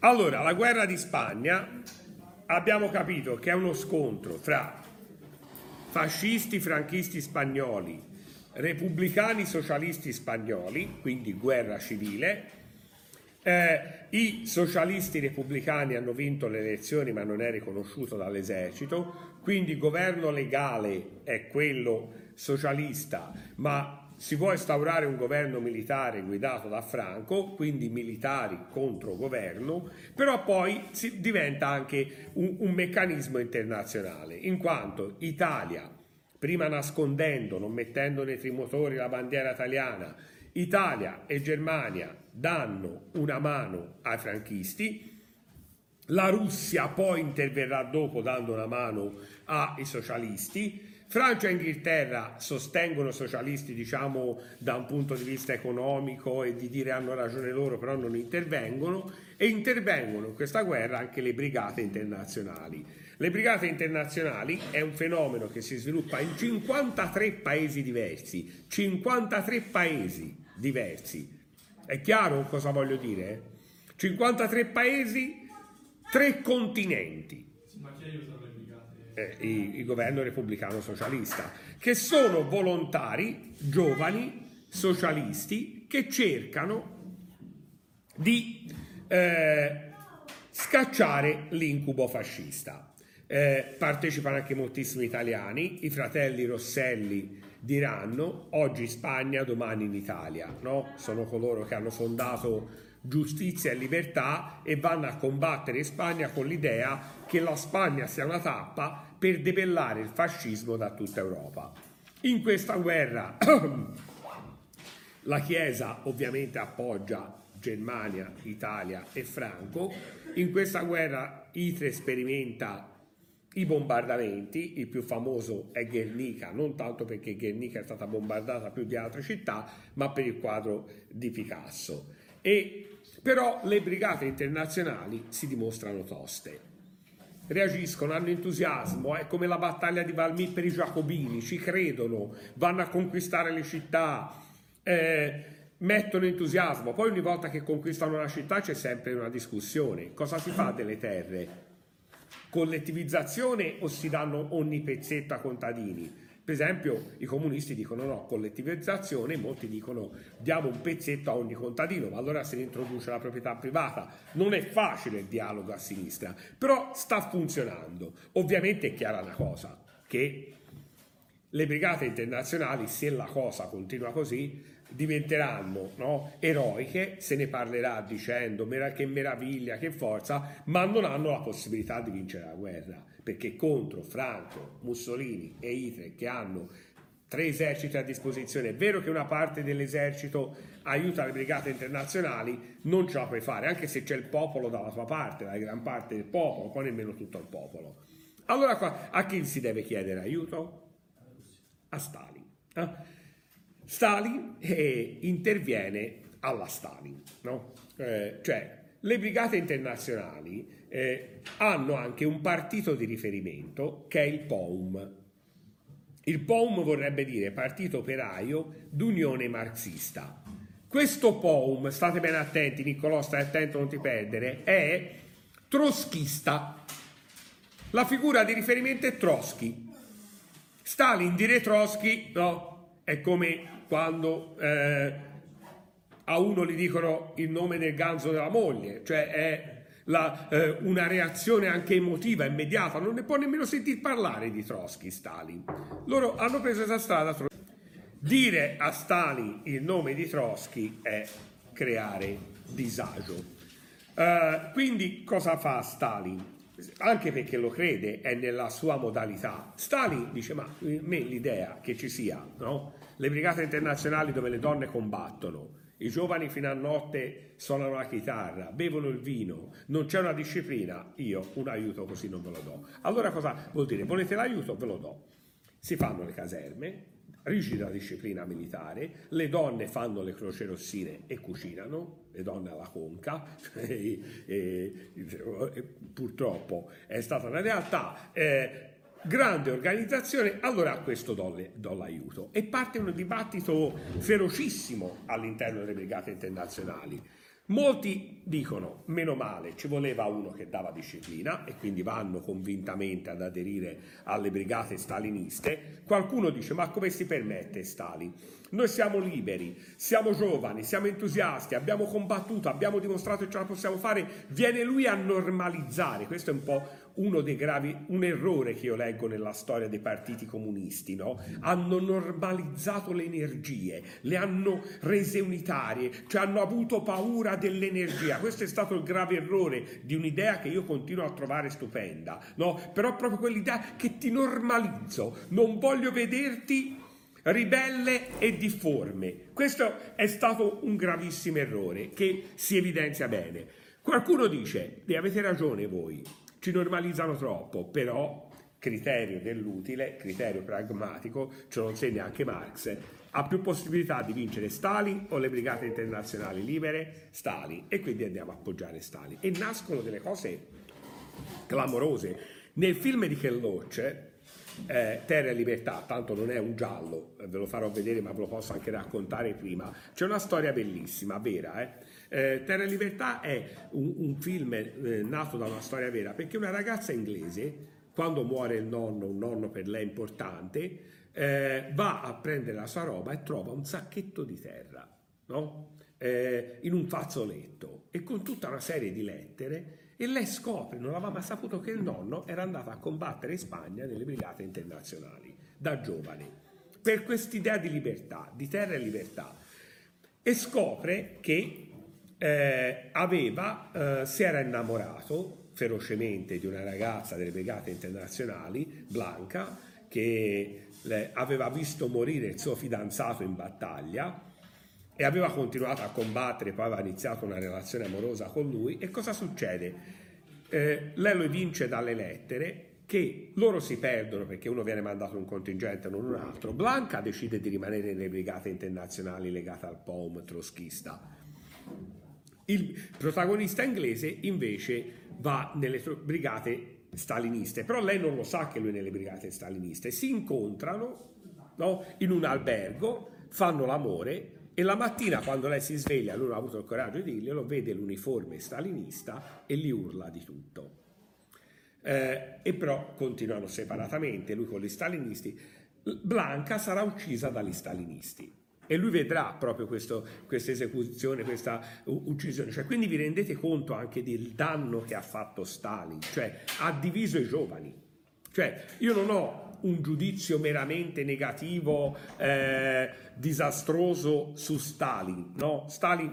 Allora, la guerra di Spagna abbiamo capito che è uno scontro fra fascisti franchisti spagnoli, repubblicani socialisti spagnoli, quindi guerra civile. Eh, I socialisti repubblicani hanno vinto le elezioni ma non è riconosciuto dall'esercito, quindi il governo legale è quello socialista, ma si può instaurare un governo militare guidato da Franco, quindi militari contro governo, però poi diventa anche un, un meccanismo internazionale, in quanto Italia, prima nascondendo, non mettendo nei trimotori la bandiera italiana, Italia e Germania danno una mano ai franchisti, la Russia poi interverrà dopo dando una mano ai socialisti, Francia e Inghilterra sostengono socialisti, diciamo, da un punto di vista economico e di dire hanno ragione loro, però non intervengono, e intervengono in questa guerra anche le brigate internazionali. Le brigate internazionali è un fenomeno che si sviluppa in 53 paesi diversi, 53 paesi diversi. È chiaro cosa voglio dire? 53 paesi, tre continenti eh, il governo repubblicano socialista, che sono volontari, giovani, socialisti, che cercano di eh, scacciare l'incubo fascista. Eh, partecipano anche moltissimi italiani, i fratelli Rosselli diranno oggi in Spagna, domani in Italia, no? sono coloro che hanno fondato giustizia e libertà e vanno a combattere in Spagna con l'idea che la Spagna sia una tappa per debellare il fascismo da tutta Europa. In questa guerra la Chiesa ovviamente appoggia Germania, Italia e Franco. In questa guerra Hitler sperimenta i bombardamenti, il più famoso è Guernica, non tanto perché Guernica è stata bombardata più di altre città, ma per il quadro di Picasso. E però le brigate internazionali si dimostrano toste. Reagiscono, hanno entusiasmo, è come la battaglia di Valmy per i giacobini, ci credono, vanno a conquistare le città, eh, mettono entusiasmo. Poi ogni volta che conquistano una città c'è sempre una discussione. Cosa si fa delle terre? Collettivizzazione o si danno ogni pezzetto a contadini? Per esempio i comunisti dicono no, collettivizzazione, molti dicono diamo un pezzetto a ogni contadino, ma allora si introduce la proprietà privata. Non è facile il dialogo a sinistra, però sta funzionando. Ovviamente è chiara una cosa, che le brigate internazionali, se la cosa continua così, diventeranno no, eroiche, se ne parlerà dicendo che meraviglia, che forza, ma non hanno la possibilità di vincere la guerra, perché contro Franco, Mussolini e Hitler che hanno tre eserciti a disposizione, è vero che una parte dell'esercito aiuta le brigate internazionali, non ce la puoi fare, anche se c'è il popolo dalla tua parte, la gran parte del popolo, poi nemmeno tutto il popolo. Allora a chi si deve chiedere aiuto? A Stalin. Eh? Stalin eh, interviene alla Stalin, no? eh, cioè le brigate internazionali eh, hanno anche un partito di riferimento che è il POUM. Il POUM vorrebbe dire Partito Operaio d'Unione Marxista. Questo POUM, state bene attenti, Niccolò, stai attento, non ti perdere, è troschista. La figura di riferimento è Trotsky. Stalin dire Trotsky no, è come quando eh, a uno gli dicono il nome del ganzo della moglie, cioè è la, eh, una reazione anche emotiva, immediata, non ne può nemmeno sentir parlare di Trotsky, Stalin. Loro hanno preso questa strada. Dire a Stalin il nome di Trotsky è creare disagio. Uh, quindi cosa fa Stalin? Anche perché lo crede, è nella sua modalità. Stalin dice, ma a me l'idea che ci sia, no? Le brigate internazionali dove le donne combattono, i giovani fino a notte suonano la chitarra, bevono il vino, non c'è una disciplina, io un aiuto così non ve lo do. Allora cosa vuol dire? Volete l'aiuto? Ve lo do. Si fanno le caserme, rigida disciplina militare, le donne fanno le croce rossine e cucinano, le donne alla conca, e, e, e, purtroppo è stata una realtà. Eh, grande organizzazione, allora a questo do, le, do, l'aiuto. E parte un dibattito ferocissimo all'interno delle brigate internazionali. Molti dicono, meno male, ci voleva uno che dava disciplina e quindi vanno convintamente ad aderire alle brigate staliniste. Qualcuno dice, ma come si permette Stalin? Noi siamo liberi, siamo giovani, siamo entusiasti, abbiamo combattuto, abbiamo dimostrato che ce la possiamo fare, viene lui a normalizzare, questo è un po' uno dei gravi, un errore che io leggo nella storia dei partiti comunisti, no? Hanno normalizzato le energie, le hanno rese unitarie, cioè hanno avuto paura dell'energia. Questo è stato il grave errore di un'idea che io continuo a trovare stupenda, no? Però proprio quell'idea che ti normalizzo, non voglio vederti ribelle e difforme. Questo è stato un gravissimo errore che si evidenzia bene. Qualcuno dice, e avete ragione voi, ci normalizzano troppo, però criterio dell'utile, criterio pragmatico, ce lo insegna anche Marx, ha più possibilità di vincere Stalin o le brigate internazionali libere? Stalin. E quindi andiamo a appoggiare Stalin. E nascono delle cose clamorose. Nel film di Ken Loach, eh, Terra e Libertà, tanto non è un giallo, eh, ve lo farò vedere ma ve lo posso anche raccontare prima, c'è una storia bellissima, vera. Eh? Eh, Terra e Libertà è un, un film eh, nato da una storia vera perché una ragazza inglese, quando muore il nonno, un nonno per lei importante, eh, va a prendere la sua roba e trova un sacchetto di terra no? in un fazzoletto e con tutta una serie di lettere e lei scopre, non aveva mai saputo che il nonno era andato a combattere in Spagna nelle brigate internazionali da giovane per quest'idea di libertà, di terra e libertà. E scopre che eh, aveva, eh, si era innamorato ferocemente di una ragazza delle brigate internazionali, Blanca, che aveva visto morire il suo fidanzato in battaglia e aveva continuato a combattere, poi aveva iniziato una relazione amorosa con lui e cosa succede? Eh, lei lo evince dalle lettere che loro si perdono perché uno viene mandato un contingente e non un altro. Blanca decide di rimanere nelle brigate internazionali legate al POM troschista. Il protagonista inglese invece va nelle brigate staliniste, però lei non lo sa che lui è nelle brigate staliniste. Si incontrano no, in un albergo, fanno l'amore e la mattina quando lei si sveglia, lui ha avuto il coraggio di dirglielo, vede l'uniforme stalinista e gli urla di tutto. Eh, e però continuano separatamente, lui con gli stalinisti. Blanca sarà uccisa dagli stalinisti e lui vedrà proprio questo, questa esecuzione, questa uccisione. Cioè, quindi vi rendete conto anche del danno che ha fatto Stalin, cioè ha diviso i giovani. Cioè, io non ho un giudizio meramente negativo, eh, disastroso su Stalin. No? Stalin,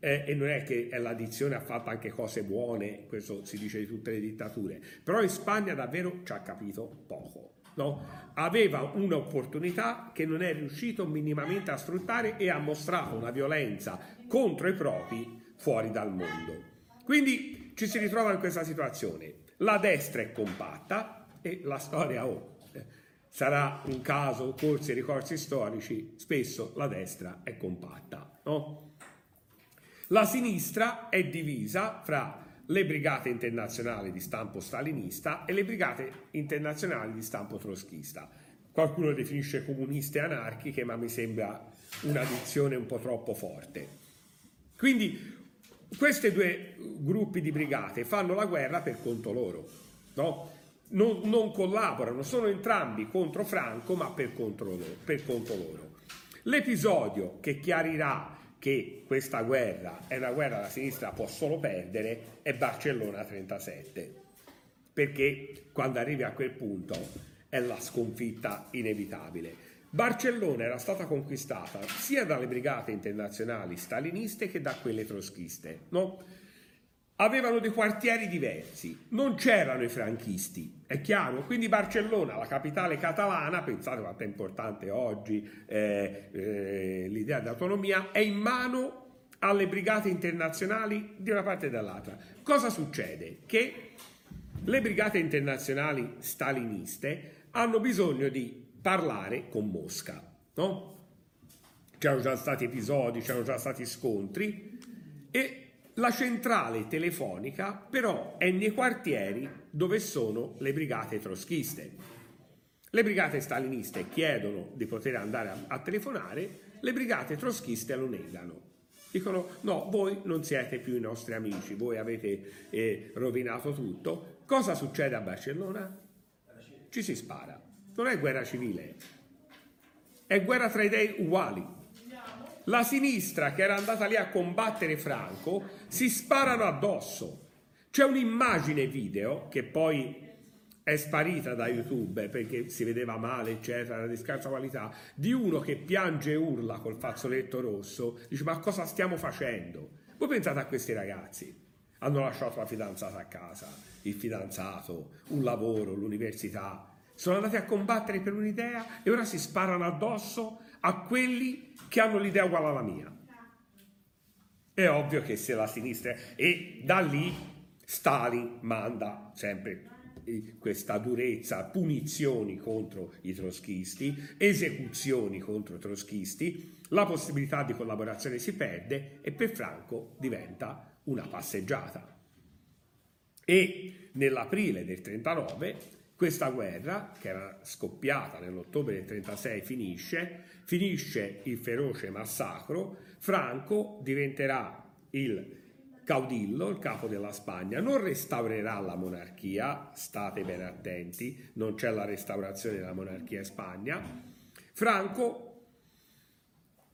eh, e non è che l'addizione ha fatto anche cose buone, questo si dice di tutte le dittature, però in Spagna davvero ci ha capito poco. No? Aveva un'opportunità che non è riuscito minimamente a sfruttare e ha mostrato una violenza contro i propri fuori dal mondo. Quindi ci si ritrova in questa situazione. La destra è compatta e la storia oh, sarà un caso, corsi e ricorsi storici, spesso la destra è compatta. No? La sinistra è divisa fra le brigate internazionali di stampo stalinista e le brigate internazionali di stampo troschista. Qualcuno le definisce comuniste anarchiche, ma mi sembra una dizione un po' troppo forte. Quindi questi due gruppi di brigate fanno la guerra per conto loro. No? Non, non, collaborano, sono entrambi contro Franco ma per, loro, per conto loro. L'episodio che chiarirà che questa guerra è una guerra la sinistra può solo perdere è Barcellona 37, perché quando arrivi a quel punto è la sconfitta inevitabile. Barcellona era stata conquistata sia dalle brigate internazionali staliniste che da quelle troschiste, no? Avevano dei quartieri diversi, non c'erano i franchisti, è chiaro? Quindi Barcellona, la capitale catalana, pensate quanto è importante oggi eh, eh, l'idea di autonomia, è in mano alle brigate internazionali di una parte e dall'altra. Cosa succede? Che le brigate internazionali staliniste hanno bisogno di parlare con Mosca, no? C'erano già stati episodi, c'erano già stati scontri e la centrale telefonica però è nei quartieri dove sono le brigate troschiste. Le brigate staliniste chiedono di poter andare a, a telefonare, le brigate troschiste lo negano. Dicono no, voi non siete più i nostri amici, voi avete eh, rovinato tutto. Cosa succede a Barcellona? Ci si spara. Non è guerra civile, è guerra tra idee uguali. La sinistra che era andata lì a combattere Franco si sparano addosso. C'è un'immagine video che poi è sparita da YouTube perché si vedeva male, eccetera, di scarsa qualità, di uno che piange e urla col fazzoletto rosso, dice ma cosa stiamo facendo? Voi pensate a questi ragazzi? Hanno lasciato la fidanzata a casa, il fidanzato, un lavoro, l'università, sono andati a combattere per un'idea e ora si sparano addosso a quelli che hanno l'idea uguale alla mia. È ovvio che se la sinistra... E da lì Stalin manda sempre questa durezza, punizioni contro i troschisti, esecuzioni contro i troschisti, la possibilità di collaborazione si perde e per Franco diventa una passeggiata. E nell'aprile del 39 questa guerra, che era scoppiata nell'ottobre del 36, finisce, finisce il feroce massacro, Franco diventerà il caudillo, il capo della Spagna, non restaurerà la monarchia, state ben attenti, non c'è la restaurazione della monarchia in Spagna. Franco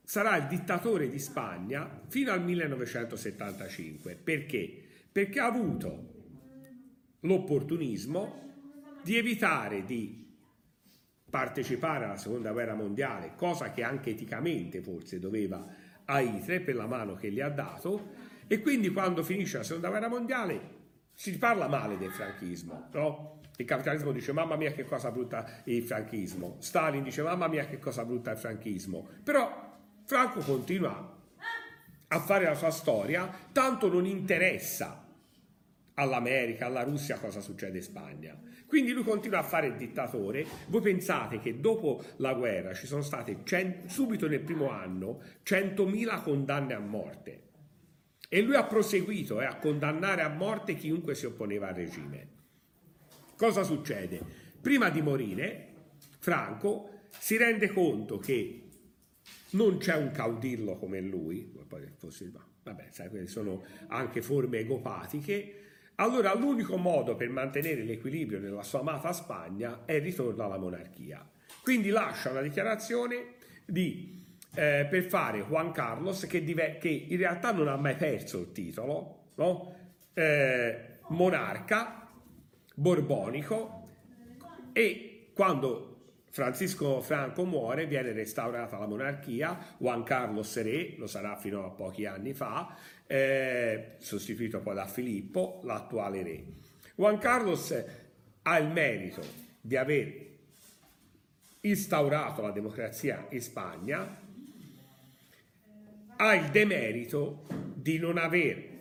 sarà il dittatore di Spagna fino al 1975. Perché? Perché ha avuto l'opportunismo di evitare di partecipare alla seconda guerra mondiale, cosa che anche eticamente forse doveva a Hitler per la mano che gli ha dato, e quindi quando finisce la seconda guerra mondiale si parla male del franchismo, no? Il capitalismo dice mamma mia che cosa brutta il franchismo, Stalin dice mamma mia che cosa brutta il franchismo, però Franco continua a fare la sua storia, tanto non interessa all'America, alla Russia cosa succede in Spagna. Quindi lui continua a fare il dittatore. Voi pensate che dopo la guerra ci sono state cent- subito nel primo anno 100.000 condanne a morte. E lui ha proseguito eh, a condannare a morte chiunque si opponeva al regime. Cosa succede? Prima di morire, Franco si rende conto che non c'è un caudillo come lui, poi fosse, vabbè, sai, sono anche forme egopatiche, allora l'unico modo per mantenere l'equilibrio nella sua amata Spagna è il ritorno alla monarchia. Quindi lascia una dichiarazione di, eh, per fare Juan Carlos che, dive- che, in realtà non ha mai perso il titolo, no? eh, monarca borbonico e quando Francisco Franco muore, viene restaurata la monarchia, Juan Carlos Re, lo sarà fino a pochi anni fa, eh, sostituito poi da Filippo, l'attuale re. Juan Carlos ha il merito di aver instaurato la democrazia in Spagna, ha il demerito di non aver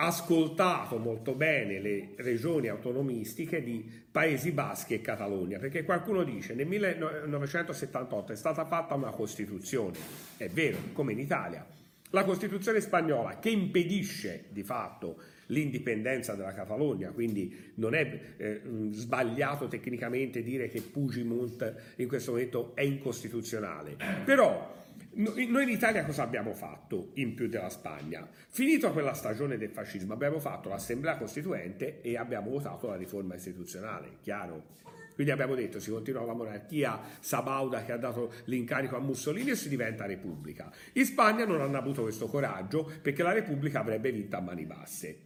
ascoltato molto bene le regioni autonomistiche di Paesi Baschi e Catalogna, perché qualcuno dice nel 1978 è stata fatta una Costituzione, è vero, come in Italia, la Costituzione spagnola che impedisce di fatto l'indipendenza della Catalogna, quindi non è eh, sbagliato tecnicamente dire che Puigdemont in questo momento è incostituzionale, però noi in Italia cosa abbiamo fatto in più della Spagna? Finito quella stagione del fascismo abbiamo fatto l'assemblea costituente e abbiamo votato la riforma istituzionale, chiaro? Quindi abbiamo detto si continua la monarchia Sabauda che ha dato l'incarico a Mussolini e si diventa repubblica. In Spagna non hanno avuto questo coraggio perché la repubblica avrebbe vinto a mani basse.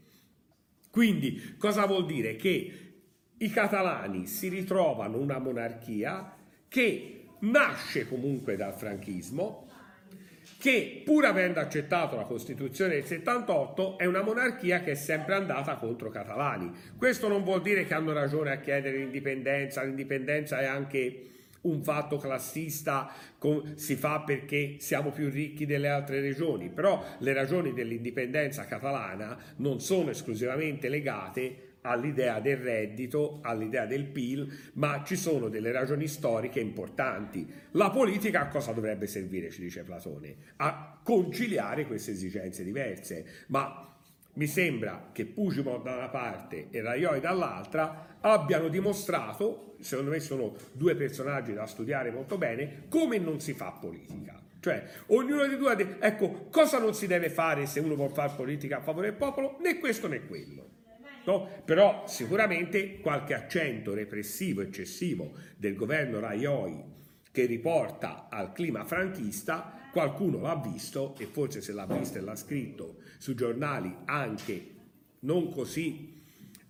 Quindi cosa vuol dire? Che i catalani si ritrovano una monarchia che nasce comunque dal franchismo, che pur avendo accettato la Costituzione del 78 è una monarchia che è sempre andata contro catalani. Questo non vuol dire che hanno ragione a chiedere l'indipendenza, l'indipendenza è anche un fatto classista si fa perché siamo più ricchi delle altre regioni, però le ragioni dell'indipendenza catalana non sono esclusivamente legate all'idea del reddito, all'idea del PIL, ma ci sono delle ragioni storiche importanti. La politica a cosa dovrebbe servire, ci dice Platone? A conciliare queste esigenze diverse, ma mi sembra che Puigdemont da una parte e Raioi dall'altra abbiano dimostrato, secondo me sono due personaggi da studiare molto bene, come non si fa politica. Cioè, ognuno di due ha detto, ecco, cosa non si deve fare se uno vuole fare politica a favore del popolo? Né questo né quello. No? Però sicuramente qualche accento repressivo eccessivo del governo Raioi che riporta al clima franchista qualcuno l'ha visto e forse se l'ha visto e l'ha scritto su giornali anche non così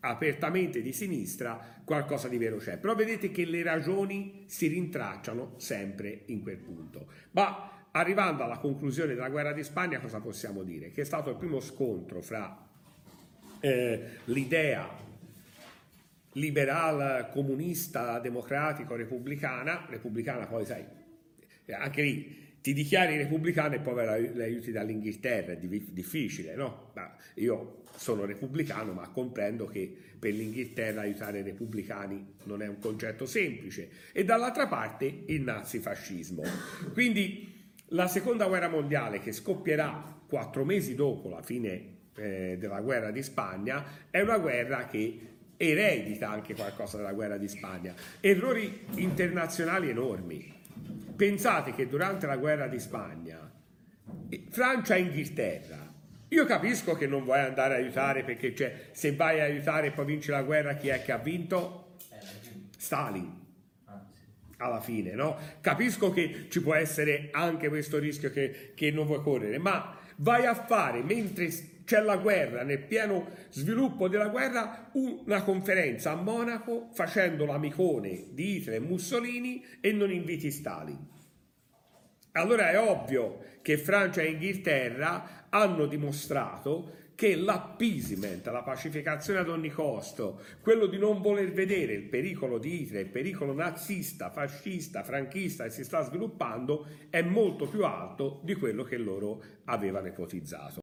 apertamente di sinistra, qualcosa di vero c'è. Però vedete che le ragioni si rintracciano sempre in quel punto. Ma arrivando alla conclusione della guerra di Spagna, cosa possiamo dire? Che è stato il primo scontro fra eh, l'idea liberal, comunista, democratico, repubblicana, repubblicana poi sai, anche lì ti dichiari repubblicano e poi le aiuti dall'Inghilterra, è difficile, no? Ma io sono repubblicano, ma comprendo che per l'Inghilterra aiutare i repubblicani non è un concetto semplice. E dall'altra parte il nazifascismo. Quindi la seconda guerra mondiale che scoppierà quattro mesi dopo la fine eh, della guerra di Spagna è una guerra che eredita anche qualcosa della guerra di Spagna. Errori internazionali enormi Pensate che durante la guerra di Spagna, Francia e Inghilterra, io capisco che non vuoi andare a aiutare perché cioè, se vai a aiutare e poi vinci la guerra, chi è che ha vinto? Stalin. Alla fine, no? Capisco che ci può essere anche questo rischio che, che non vuoi correre, ma vai a fare mentre c'è la guerra, nel pieno sviluppo della guerra, una conferenza a Monaco facendo l'amicone di Hitler e Mussolini e non inviti Stalin. Allora è ovvio che Francia e Inghilterra hanno dimostrato che l'appeasement, la pacificazione ad ogni costo, quello di non voler vedere il pericolo di Hitler, il pericolo nazista, fascista, franchista che si sta sviluppando, è molto più alto di quello che loro avevano ipotizzato.